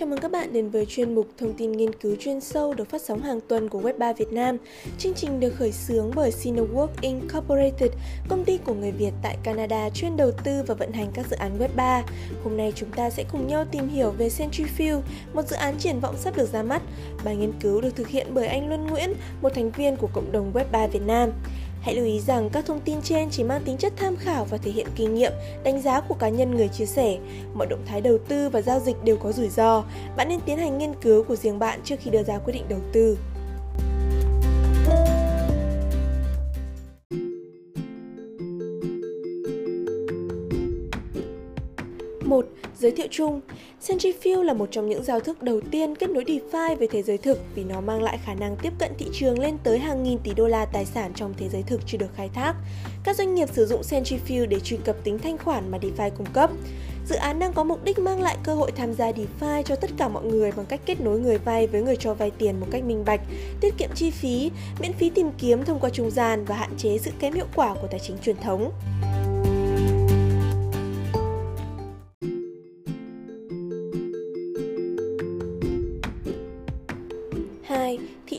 Chào mừng các bạn đến với chuyên mục thông tin nghiên cứu chuyên sâu được phát sóng hàng tuần của Web3 Việt Nam. Chương trình được khởi xướng bởi Cinework Incorporated, công ty của người Việt tại Canada chuyên đầu tư và vận hành các dự án Web3. Hôm nay chúng ta sẽ cùng nhau tìm hiểu về Centrifuge, một dự án triển vọng sắp được ra mắt. Bài nghiên cứu được thực hiện bởi anh Luân Nguyễn, một thành viên của cộng đồng Web3 Việt Nam. Hãy lưu ý rằng các thông tin trên chỉ mang tính chất tham khảo và thể hiện kinh nghiệm, đánh giá của cá nhân người chia sẻ. Mọi động thái đầu tư và giao dịch đều có rủi ro. Bạn nên tiến hành nghiên cứu của riêng bạn trước khi đưa ra quyết định đầu tư. Giới thiệu chung Centrifuge là một trong những giao thức đầu tiên kết nối DeFi với thế giới thực vì nó mang lại khả năng tiếp cận thị trường lên tới hàng nghìn tỷ đô la tài sản trong thế giới thực chưa được khai thác. Các doanh nghiệp sử dụng Centrifuge để truy cập tính thanh khoản mà DeFi cung cấp. Dự án đang có mục đích mang lại cơ hội tham gia DeFi cho tất cả mọi người bằng cách kết nối người vay với người cho vay tiền một cách minh bạch, tiết kiệm chi phí, miễn phí tìm kiếm thông qua trung gian và hạn chế sự kém hiệu quả của tài chính truyền thống.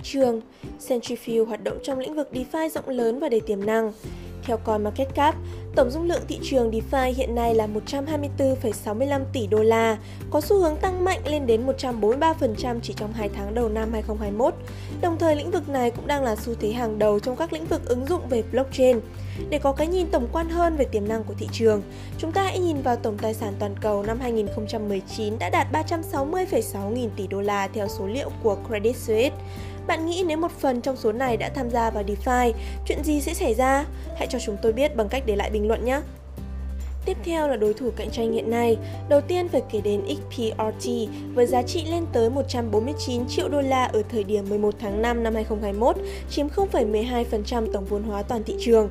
Trường Centrifuge hoạt động trong lĩnh vực DeFi rộng lớn và đầy tiềm năng. Theo CoinMarketCap, tổng dung lượng thị trường DeFi hiện nay là 124,65 tỷ đô la, có xu hướng tăng mạnh lên đến 143% chỉ trong 2 tháng đầu năm 2021. Đồng thời lĩnh vực này cũng đang là xu thế hàng đầu trong các lĩnh vực ứng dụng về blockchain. Để có cái nhìn tổng quan hơn về tiềm năng của thị trường, chúng ta hãy nhìn vào tổng tài sản toàn cầu năm 2019 đã đạt 360,6 nghìn tỷ đô la theo số liệu của Credit Suisse. Bạn nghĩ nếu một phần trong số này đã tham gia vào DeFi, chuyện gì sẽ xảy ra? Hãy cho chúng tôi biết bằng cách để lại bình luận nhé! Tiếp theo là đối thủ cạnh tranh hiện nay. Đầu tiên phải kể đến XPRT với giá trị lên tới 149 triệu đô la ở thời điểm 11 tháng 5 năm 2021, chiếm 0,12% tổng vốn hóa toàn thị trường.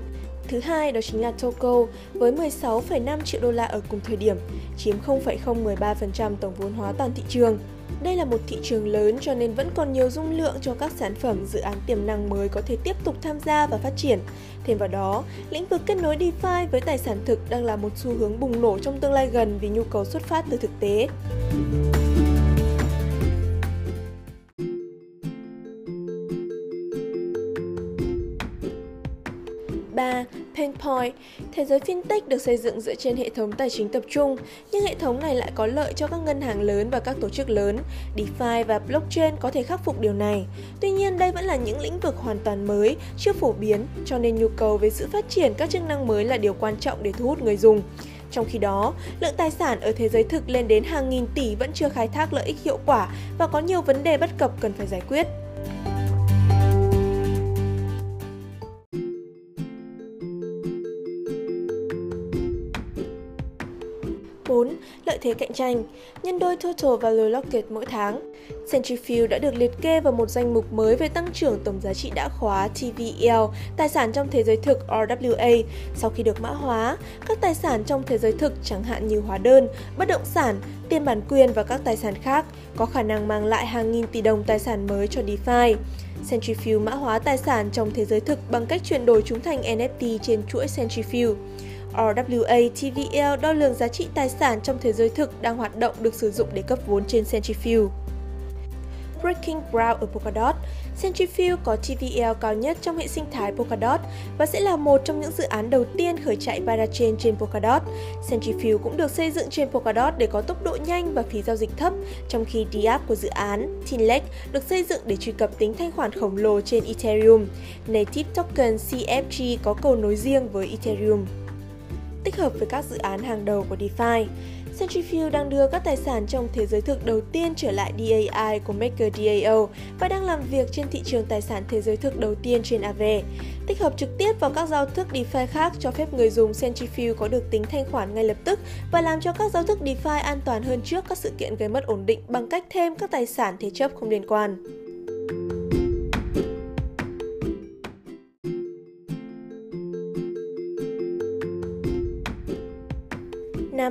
Thứ hai đó chính là Toco với 16,5 triệu đô la ở cùng thời điểm, chiếm 0,013% tổng vốn hóa toàn thị trường. Đây là một thị trường lớn cho nên vẫn còn nhiều dung lượng cho các sản phẩm dự án tiềm năng mới có thể tiếp tục tham gia và phát triển. Thêm vào đó, lĩnh vực kết nối DeFi với tài sản thực đang là một xu hướng bùng nổ trong tương lai gần vì nhu cầu xuất phát từ thực tế. Bitcoin. Thế giới fintech được xây dựng dựa trên hệ thống tài chính tập trung, nhưng hệ thống này lại có lợi cho các ngân hàng lớn và các tổ chức lớn. DeFi và blockchain có thể khắc phục điều này. Tuy nhiên, đây vẫn là những lĩnh vực hoàn toàn mới, chưa phổ biến, cho nên nhu cầu về sự phát triển các chức năng mới là điều quan trọng để thu hút người dùng. Trong khi đó, lượng tài sản ở thế giới thực lên đến hàng nghìn tỷ vẫn chưa khai thác lợi ích hiệu quả và có nhiều vấn đề bất cập cần phải giải quyết. Thế cạnh tranh Nhân đôi Total Value Locked mỗi tháng Centrifuge đã được liệt kê vào một danh mục mới về tăng trưởng tổng giá trị đã khóa TVL, tài sản trong thế giới thực RWA. Sau khi được mã hóa, các tài sản trong thế giới thực chẳng hạn như hóa đơn, bất động sản, tiền bản quyền và các tài sản khác có khả năng mang lại hàng nghìn tỷ đồng tài sản mới cho DeFi. Centrifuge mã hóa tài sản trong thế giới thực bằng cách chuyển đổi chúng thành NFT trên chuỗi Centrifuge. RWA TVL đo lường giá trị tài sản trong thế giới thực đang hoạt động được sử dụng để cấp vốn trên Centrifuge. Breaking Ground ở Polkadot, Centrifuge có TVL cao nhất trong hệ sinh thái Polkadot và sẽ là một trong những dự án đầu tiên khởi chạy parachain trên Polkadot. Centrifuge cũng được xây dựng trên Polkadot để có tốc độ nhanh và phí giao dịch thấp, trong khi DApp của dự án, tinlake được xây dựng để truy cập tính thanh khoản khổng lồ trên Ethereum. Native Token CFG có cầu nối riêng với Ethereum tích hợp với các dự án hàng đầu của DeFi. Centrifuge đang đưa các tài sản trong thế giới thực đầu tiên trở lại DAI của MakerDAO và đang làm việc trên thị trường tài sản thế giới thực đầu tiên trên AV. Tích hợp trực tiếp vào các giao thức DeFi khác cho phép người dùng Centrifuge có được tính thanh khoản ngay lập tức và làm cho các giao thức DeFi an toàn hơn trước các sự kiện gây mất ổn định bằng cách thêm các tài sản thế chấp không liên quan.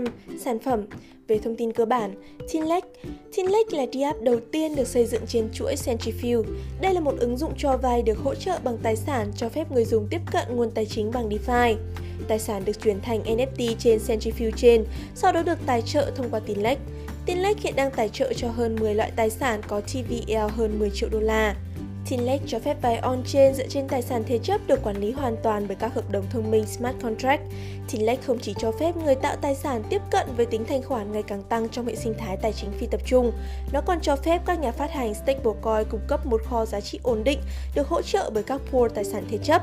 5. Sản phẩm Về thông tin cơ bản, Tinlake. Tinlake là DApp đầu tiên được xây dựng trên chuỗi Centrifuge. Đây là một ứng dụng cho vay được hỗ trợ bằng tài sản cho phép người dùng tiếp cận nguồn tài chính bằng DeFi. Tài sản được chuyển thành NFT trên Centrifuge trên, sau đó được tài trợ thông qua Tinlake. Tinlake hiện đang tài trợ cho hơn 10 loại tài sản có TVL hơn 10 triệu đô la. Tinlex cho phép vay on-chain dựa trên tài sản thế chấp được quản lý hoàn toàn bởi các hợp đồng thông minh Smart Contract. Tinlex không chỉ cho phép người tạo tài sản tiếp cận với tính thanh khoản ngày càng tăng trong hệ sinh thái tài chính phi tập trung, nó còn cho phép các nhà phát hành stablecoin cung cấp một kho giá trị ổn định được hỗ trợ bởi các pool tài sản thế chấp.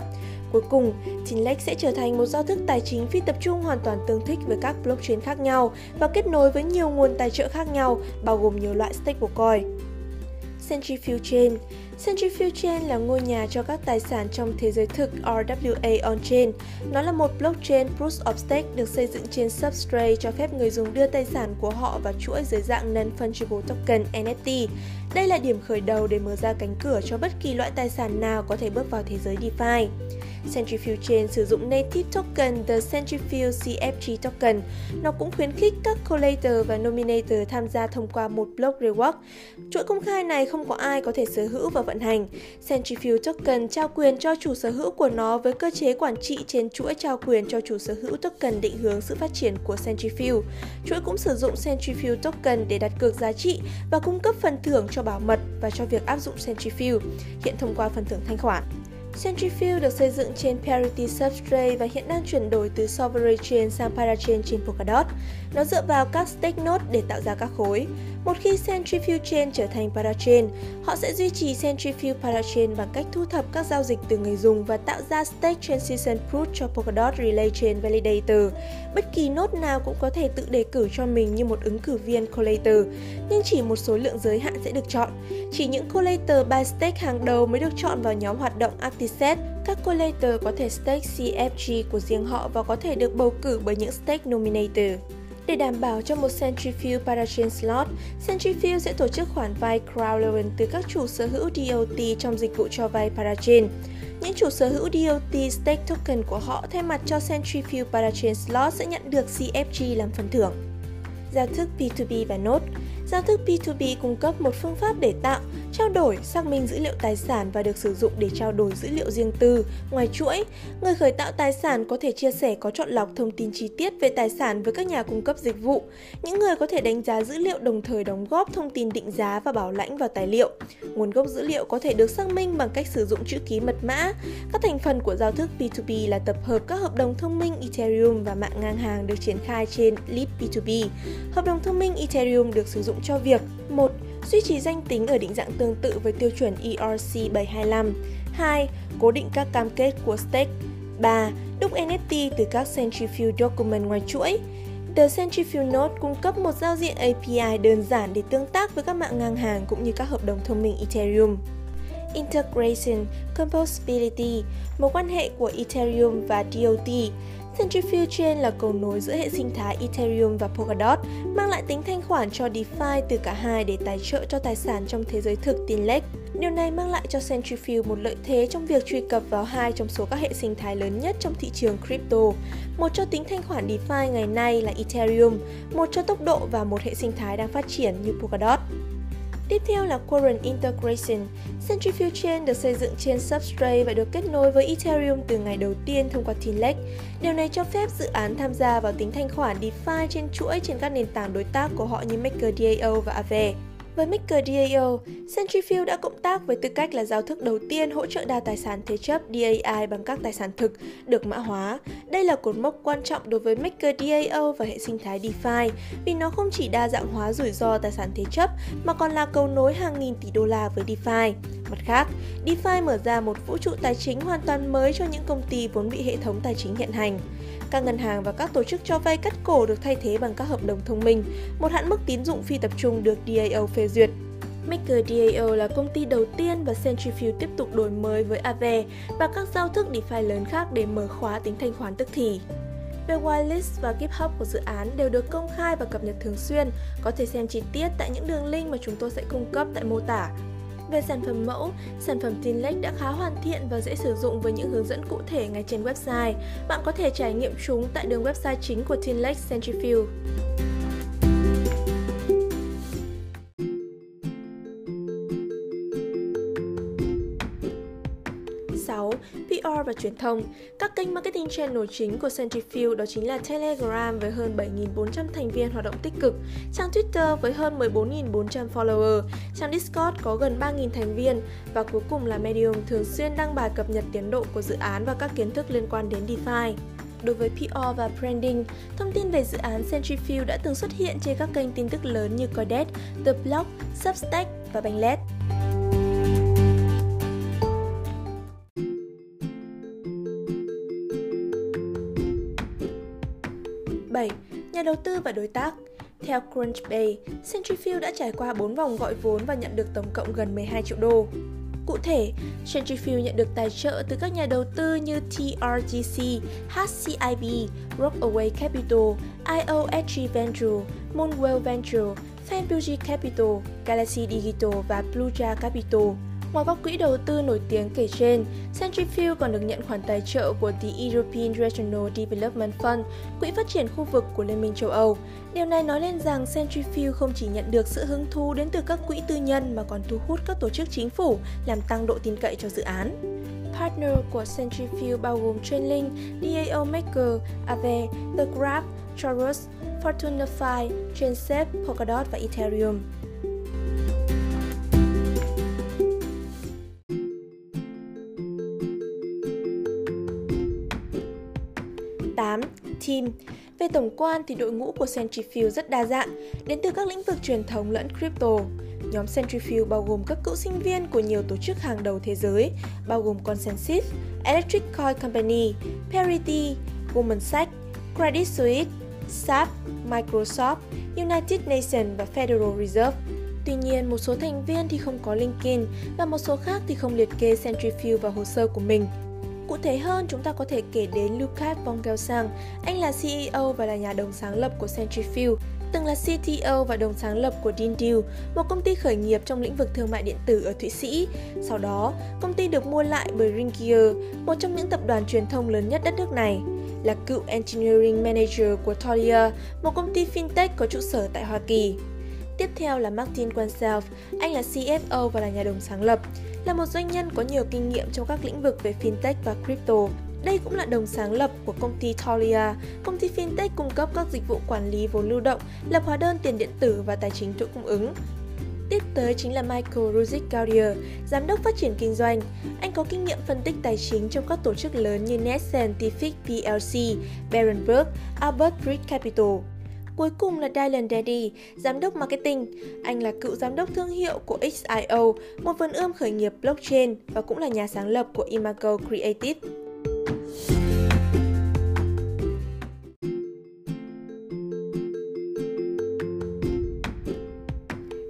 Cuối cùng, Tinlex sẽ trở thành một giao thức tài chính phi tập trung hoàn toàn tương thích với các blockchain khác nhau và kết nối với nhiều nguồn tài trợ khác nhau, bao gồm nhiều loại stablecoin. Centrifuge Chain Centrifuge Chain là ngôi nhà cho các tài sản trong thế giới thực RWA on-chain. Nó là một blockchain proof of stake được xây dựng trên substrate cho phép người dùng đưa tài sản của họ vào chuỗi dưới dạng non-fungible token NFT. Đây là điểm khởi đầu để mở ra cánh cửa cho bất kỳ loại tài sản nào có thể bước vào thế giới DeFi. Centrifuge Chain sử dụng native token The Centrifuge CFG token. Nó cũng khuyến khích các collator và nominator tham gia thông qua một block reward. Chuỗi công khai này không có ai có thể sở hữu và vận hành. Centrifuge token trao quyền cho chủ sở hữu của nó với cơ chế quản trị trên chuỗi trao quyền cho chủ sở hữu token định hướng sự phát triển của Centrifuge. Chuỗi cũng sử dụng Centrifuge token để đặt cược giá trị và cung cấp phần thưởng cho bảo mật và cho việc áp dụng Centrifuge, hiện thông qua phần thưởng thanh khoản. Centrifuge được xây dựng trên Parity Substrate và hiện đang chuyển đổi từ Sovereign Chain sang Parachain trên Polkadot. Nó dựa vào các stake node để tạo ra các khối. Một khi Centrifuge Chain trở thành Parachain, họ sẽ duy trì Centrifuge Parachain bằng cách thu thập các giao dịch từ người dùng và tạo ra Stake Transition Proof cho Polkadot Relay Chain Validator. Bất kỳ node nào cũng có thể tự đề cử cho mình như một ứng cử viên collator, nhưng chỉ một số lượng giới hạn sẽ được chọn. Chỉ những collator by stake hàng đầu mới được chọn vào nhóm hoạt động Actiset. Các collator có thể stake CFG của riêng họ và có thể được bầu cử bởi những stake nominator. Để đảm bảo cho một Centrifuge Parachain slot, Centrifuge sẽ tổ chức khoản vay crowdloan từ các chủ sở hữu DOT trong dịch vụ cho vay Parachain. Những chủ sở hữu DOT stake token của họ thay mặt cho Centrifuge Parachain slot sẽ nhận được CFG làm phần thưởng. Giao thức P2P và Node Giao thức P2P cung cấp một phương pháp để tạo, trao đổi, xác minh dữ liệu tài sản và được sử dụng để trao đổi dữ liệu riêng tư. Ngoài chuỗi, người khởi tạo tài sản có thể chia sẻ có chọn lọc thông tin chi tiết về tài sản với các nhà cung cấp dịch vụ. Những người có thể đánh giá dữ liệu đồng thời đóng góp thông tin định giá và bảo lãnh vào tài liệu. Nguồn gốc dữ liệu có thể được xác minh bằng cách sử dụng chữ ký mật mã. Các thành phần của giao thức P2P là tập hợp các hợp đồng thông minh Ethereum và mạng ngang hàng được triển khai trên Leap P2P. Hợp đồng thông minh Ethereum được sử dụng cho việc một Duy trì danh tính ở định dạng tương tự với tiêu chuẩn ERC 725 2. Cố định các cam kết của stake 3. Đúc NFT từ các Centrifuge document ngoài chuỗi The Centrifuge Node cung cấp một giao diện API đơn giản để tương tác với các mạng ngang hàng cũng như các hợp đồng thông minh Ethereum. Integration, Composability, mối quan hệ của Ethereum và DOT Centrifuge Chain là cầu nối giữa hệ sinh thái Ethereum và Polkadot, mang lại tính thanh khoản cho DeFi từ cả hai để tài trợ cho tài sản trong thế giới thực tiền lệch. Điều này mang lại cho Centrifuge một lợi thế trong việc truy cập vào hai trong số các hệ sinh thái lớn nhất trong thị trường crypto. Một cho tính thanh khoản DeFi ngày nay là Ethereum, một cho tốc độ và một hệ sinh thái đang phát triển như Polkadot. Tiếp theo là Current Integration. Centrifuge Chain được xây dựng trên Substrate và được kết nối với Ethereum từ ngày đầu tiên thông qua Tinlake. Điều này cho phép dự án tham gia vào tính thanh khoản DeFi trên chuỗi trên các nền tảng đối tác của họ như MakerDAO và Aave. Với MakerDAO, Centrifuge đã cộng tác với tư cách là giao thức đầu tiên hỗ trợ đa tài sản thế chấp DAI bằng các tài sản thực được mã hóa. Đây là cột mốc quan trọng đối với MakerDAO và hệ sinh thái DeFi vì nó không chỉ đa dạng hóa rủi ro tài sản thế chấp mà còn là cầu nối hàng nghìn tỷ đô la với DeFi. Mặt khác, DeFi mở ra một vũ trụ tài chính hoàn toàn mới cho những công ty vốn bị hệ thống tài chính hiện hành. Các ngân hàng và các tổ chức cho vay cắt cổ được thay thế bằng các hợp đồng thông minh, một hạn mức tín dụng phi tập trung được DAO phê duyệt. Maker DAO là công ty đầu tiên và Centrifuge tiếp tục đổi mới với Aave và các giao thức DeFi lớn khác để mở khóa tính thanh khoản tức thì. Về whitelist và GitHub của dự án đều được công khai và cập nhật thường xuyên, có thể xem chi tiết tại những đường link mà chúng tôi sẽ cung cấp tại mô tả. Về sản phẩm mẫu, sản phẩm tinlex đã khá hoàn thiện và dễ sử dụng với những hướng dẫn cụ thể ngay trên website. Bạn có thể trải nghiệm chúng tại đường website chính của tinlex Centrifuge. PR và truyền thông. Các kênh marketing channel chính của Centrifuge đó chính là Telegram với hơn 7.400 thành viên hoạt động tích cực, trang Twitter với hơn 14.400 follower, trang Discord có gần 3.000 thành viên và cuối cùng là Medium thường xuyên đăng bài cập nhật tiến độ của dự án và các kiến thức liên quan đến DeFi. Đối với PR và branding, thông tin về dự án Centrifuge đã từng xuất hiện trên các kênh tin tức lớn như Coindesk, The Block, Substack và Bangladesh. Đầu tư và đối tác theo Crunchbase, Centrifuge đã trải qua 4 vòng gọi vốn và nhận được tổng cộng gần 12 triệu đô. Cụ thể, Centrifuge nhận được tài trợ từ các nhà đầu tư như TRGC, HCIB, Rockaway Capital, IOSG Venture, Moonwell Venture, Fanbuji Capital, Galaxy Digital và Bluja Capital. Ngoài các quỹ đầu tư nổi tiếng kể trên, Centrifuge còn được nhận khoản tài trợ của The European Regional Development Fund, quỹ phát triển khu vực của Liên minh châu Âu. Điều này nói lên rằng Centrifuge không chỉ nhận được sự hứng thú đến từ các quỹ tư nhân mà còn thu hút các tổ chức chính phủ làm tăng độ tin cậy cho dự án. Partner của Centrifuge bao gồm Chainlink, DAO Maker, Aave, The Graph, Chorus, Fortunify, Chainsafe, Polkadot và Ethereum. Team Về tổng quan thì đội ngũ của Centrifuge rất đa dạng, đến từ các lĩnh vực truyền thống lẫn crypto. Nhóm Centrifuge bao gồm các cựu sinh viên của nhiều tổ chức hàng đầu thế giới, bao gồm Consensus, Electric Coin Company, Parity, Goldman Sachs, Credit Suisse, SAP, Microsoft, United Nations và Federal Reserve. Tuy nhiên, một số thành viên thì không có LinkedIn và một số khác thì không liệt kê Centrifuge vào hồ sơ của mình. Cụ thể hơn, chúng ta có thể kể đến Lucas Bongelsang, anh là CEO và là nhà đồng sáng lập của Centrifuge, từng là CTO và đồng sáng lập của Dindil, một công ty khởi nghiệp trong lĩnh vực thương mại điện tử ở Thụy Sĩ. Sau đó, công ty được mua lại bởi Ringier, một trong những tập đoàn truyền thông lớn nhất đất nước này. Là cựu Engineering Manager của Taulia, một công ty fintech có trụ sở tại Hoa Kỳ. Tiếp theo là Martin Quanself, anh là CFO và là nhà đồng sáng lập là một doanh nhân có nhiều kinh nghiệm trong các lĩnh vực về fintech và crypto. Đây cũng là đồng sáng lập của công ty Tolia, công ty fintech cung cấp các dịch vụ quản lý vốn lưu động, lập hóa đơn tiền điện tử và tài chính chuỗi cung ứng. Tiếp tới chính là Michael Ruzic Gaudier, giám đốc phát triển kinh doanh. Anh có kinh nghiệm phân tích tài chính trong các tổ chức lớn như Net Scientific PLC, Berenberg, Albert Bridge Capital. Cuối cùng là Dylan Daddy, giám đốc marketing. Anh là cựu giám đốc thương hiệu của XIO, một vườn ươm khởi nghiệp blockchain và cũng là nhà sáng lập của Imago Creative.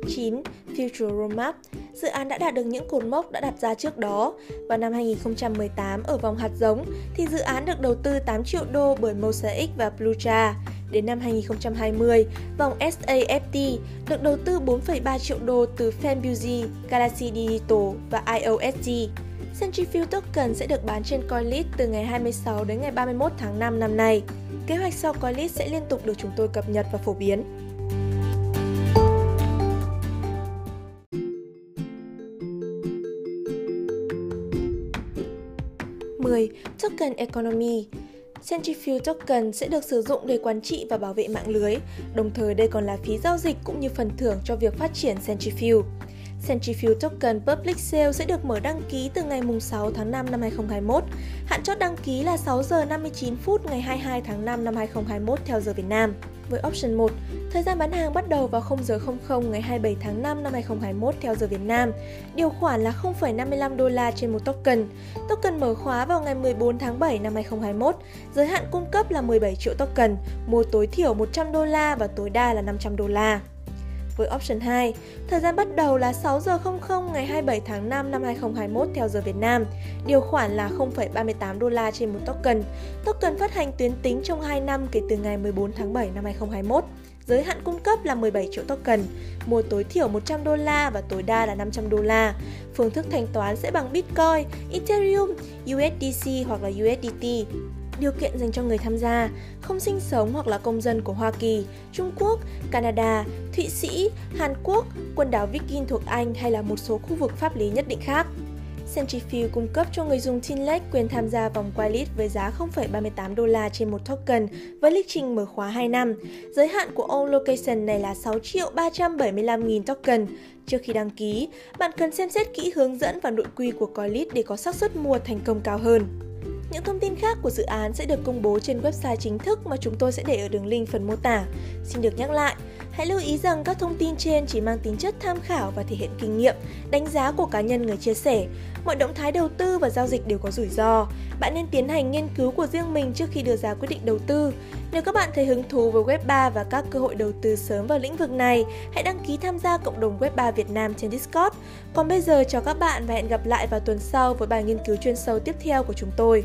Chín, Future Roadmap Dự án đã đạt được những cột mốc đã đặt ra trước đó. Vào năm 2018, ở vòng hạt giống, thì dự án được đầu tư 8 triệu đô bởi Mosaic và Blucha. Đến năm 2020, vòng SAFT được đầu tư 4,3 triệu đô từ Fanbuzi, Galaxy Digital và IOSG. Centrifuge token sẽ được bán trên CoinList từ ngày 26 đến ngày 31 tháng 5 năm nay. Kế hoạch sau CoinList sẽ liên tục được chúng tôi cập nhật và phổ biến. Token Economy Centrifuge Token sẽ được sử dụng để quản trị và bảo vệ mạng lưới, đồng thời đây còn là phí giao dịch cũng như phần thưởng cho việc phát triển Centrifuge. Centrifuge Token Public Sale sẽ được mở đăng ký từ ngày 6 tháng 5 năm 2021. Hạn chót đăng ký là 6 giờ 59 phút ngày 22 tháng 5 năm 2021 theo giờ Việt Nam. Với option 1, thời gian bán hàng bắt đầu vào 0 giờ 00 ngày 27 tháng 5 năm 2021 theo giờ Việt Nam. Điều khoản là 0,55 đô la trên một token. Token mở khóa vào ngày 14 tháng 7 năm 2021. Giới hạn cung cấp là 17 triệu token, mua tối thiểu 100 đô la và tối đa là 500 đô la. Với option 2, thời gian bắt đầu là 6 giờ 00 ngày 27 tháng 5 năm 2021 theo giờ Việt Nam. Điều khoản là 0,38 đô la trên một token. Token phát hành tuyến tính trong 2 năm kể từ ngày 14 tháng 7 năm 2021. Giới hạn cung cấp là 17 triệu token, mua tối thiểu 100 đô la và tối đa là 500 đô la. Phương thức thanh toán sẽ bằng Bitcoin, Ethereum, USDC hoặc là USDT điều kiện dành cho người tham gia không sinh sống hoặc là công dân của Hoa Kỳ, Trung Quốc, Canada, Thụy Sĩ, Hàn Quốc, quần đảo Viking thuộc Anh hay là một số khu vực pháp lý nhất định khác. Centrifuge cung cấp cho người dùng Tinlex quyền tham gia vòng whitelist với giá 0,38 đô la trên một token với lịch trình mở khóa 2 năm. Giới hạn của All Location này là 6 triệu 375 nghìn token. Trước khi đăng ký, bạn cần xem xét kỹ hướng dẫn và nội quy của CoinList để có xác suất mua thành công cao hơn. Những thông tin khác của dự án sẽ được công bố trên website chính thức mà chúng tôi sẽ để ở đường link phần mô tả. Xin được nhắc lại, hãy lưu ý rằng các thông tin trên chỉ mang tính chất tham khảo và thể hiện kinh nghiệm, đánh giá của cá nhân người chia sẻ. Mọi động thái đầu tư và giao dịch đều có rủi ro. Bạn nên tiến hành nghiên cứu của riêng mình trước khi đưa ra quyết định đầu tư. Nếu các bạn thấy hứng thú với Web 3 và các cơ hội đầu tư sớm vào lĩnh vực này, hãy đăng ký tham gia cộng đồng Web 3 Việt Nam trên Discord. Còn bây giờ chào các bạn và hẹn gặp lại vào tuần sau với bài nghiên cứu chuyên sâu tiếp theo của chúng tôi.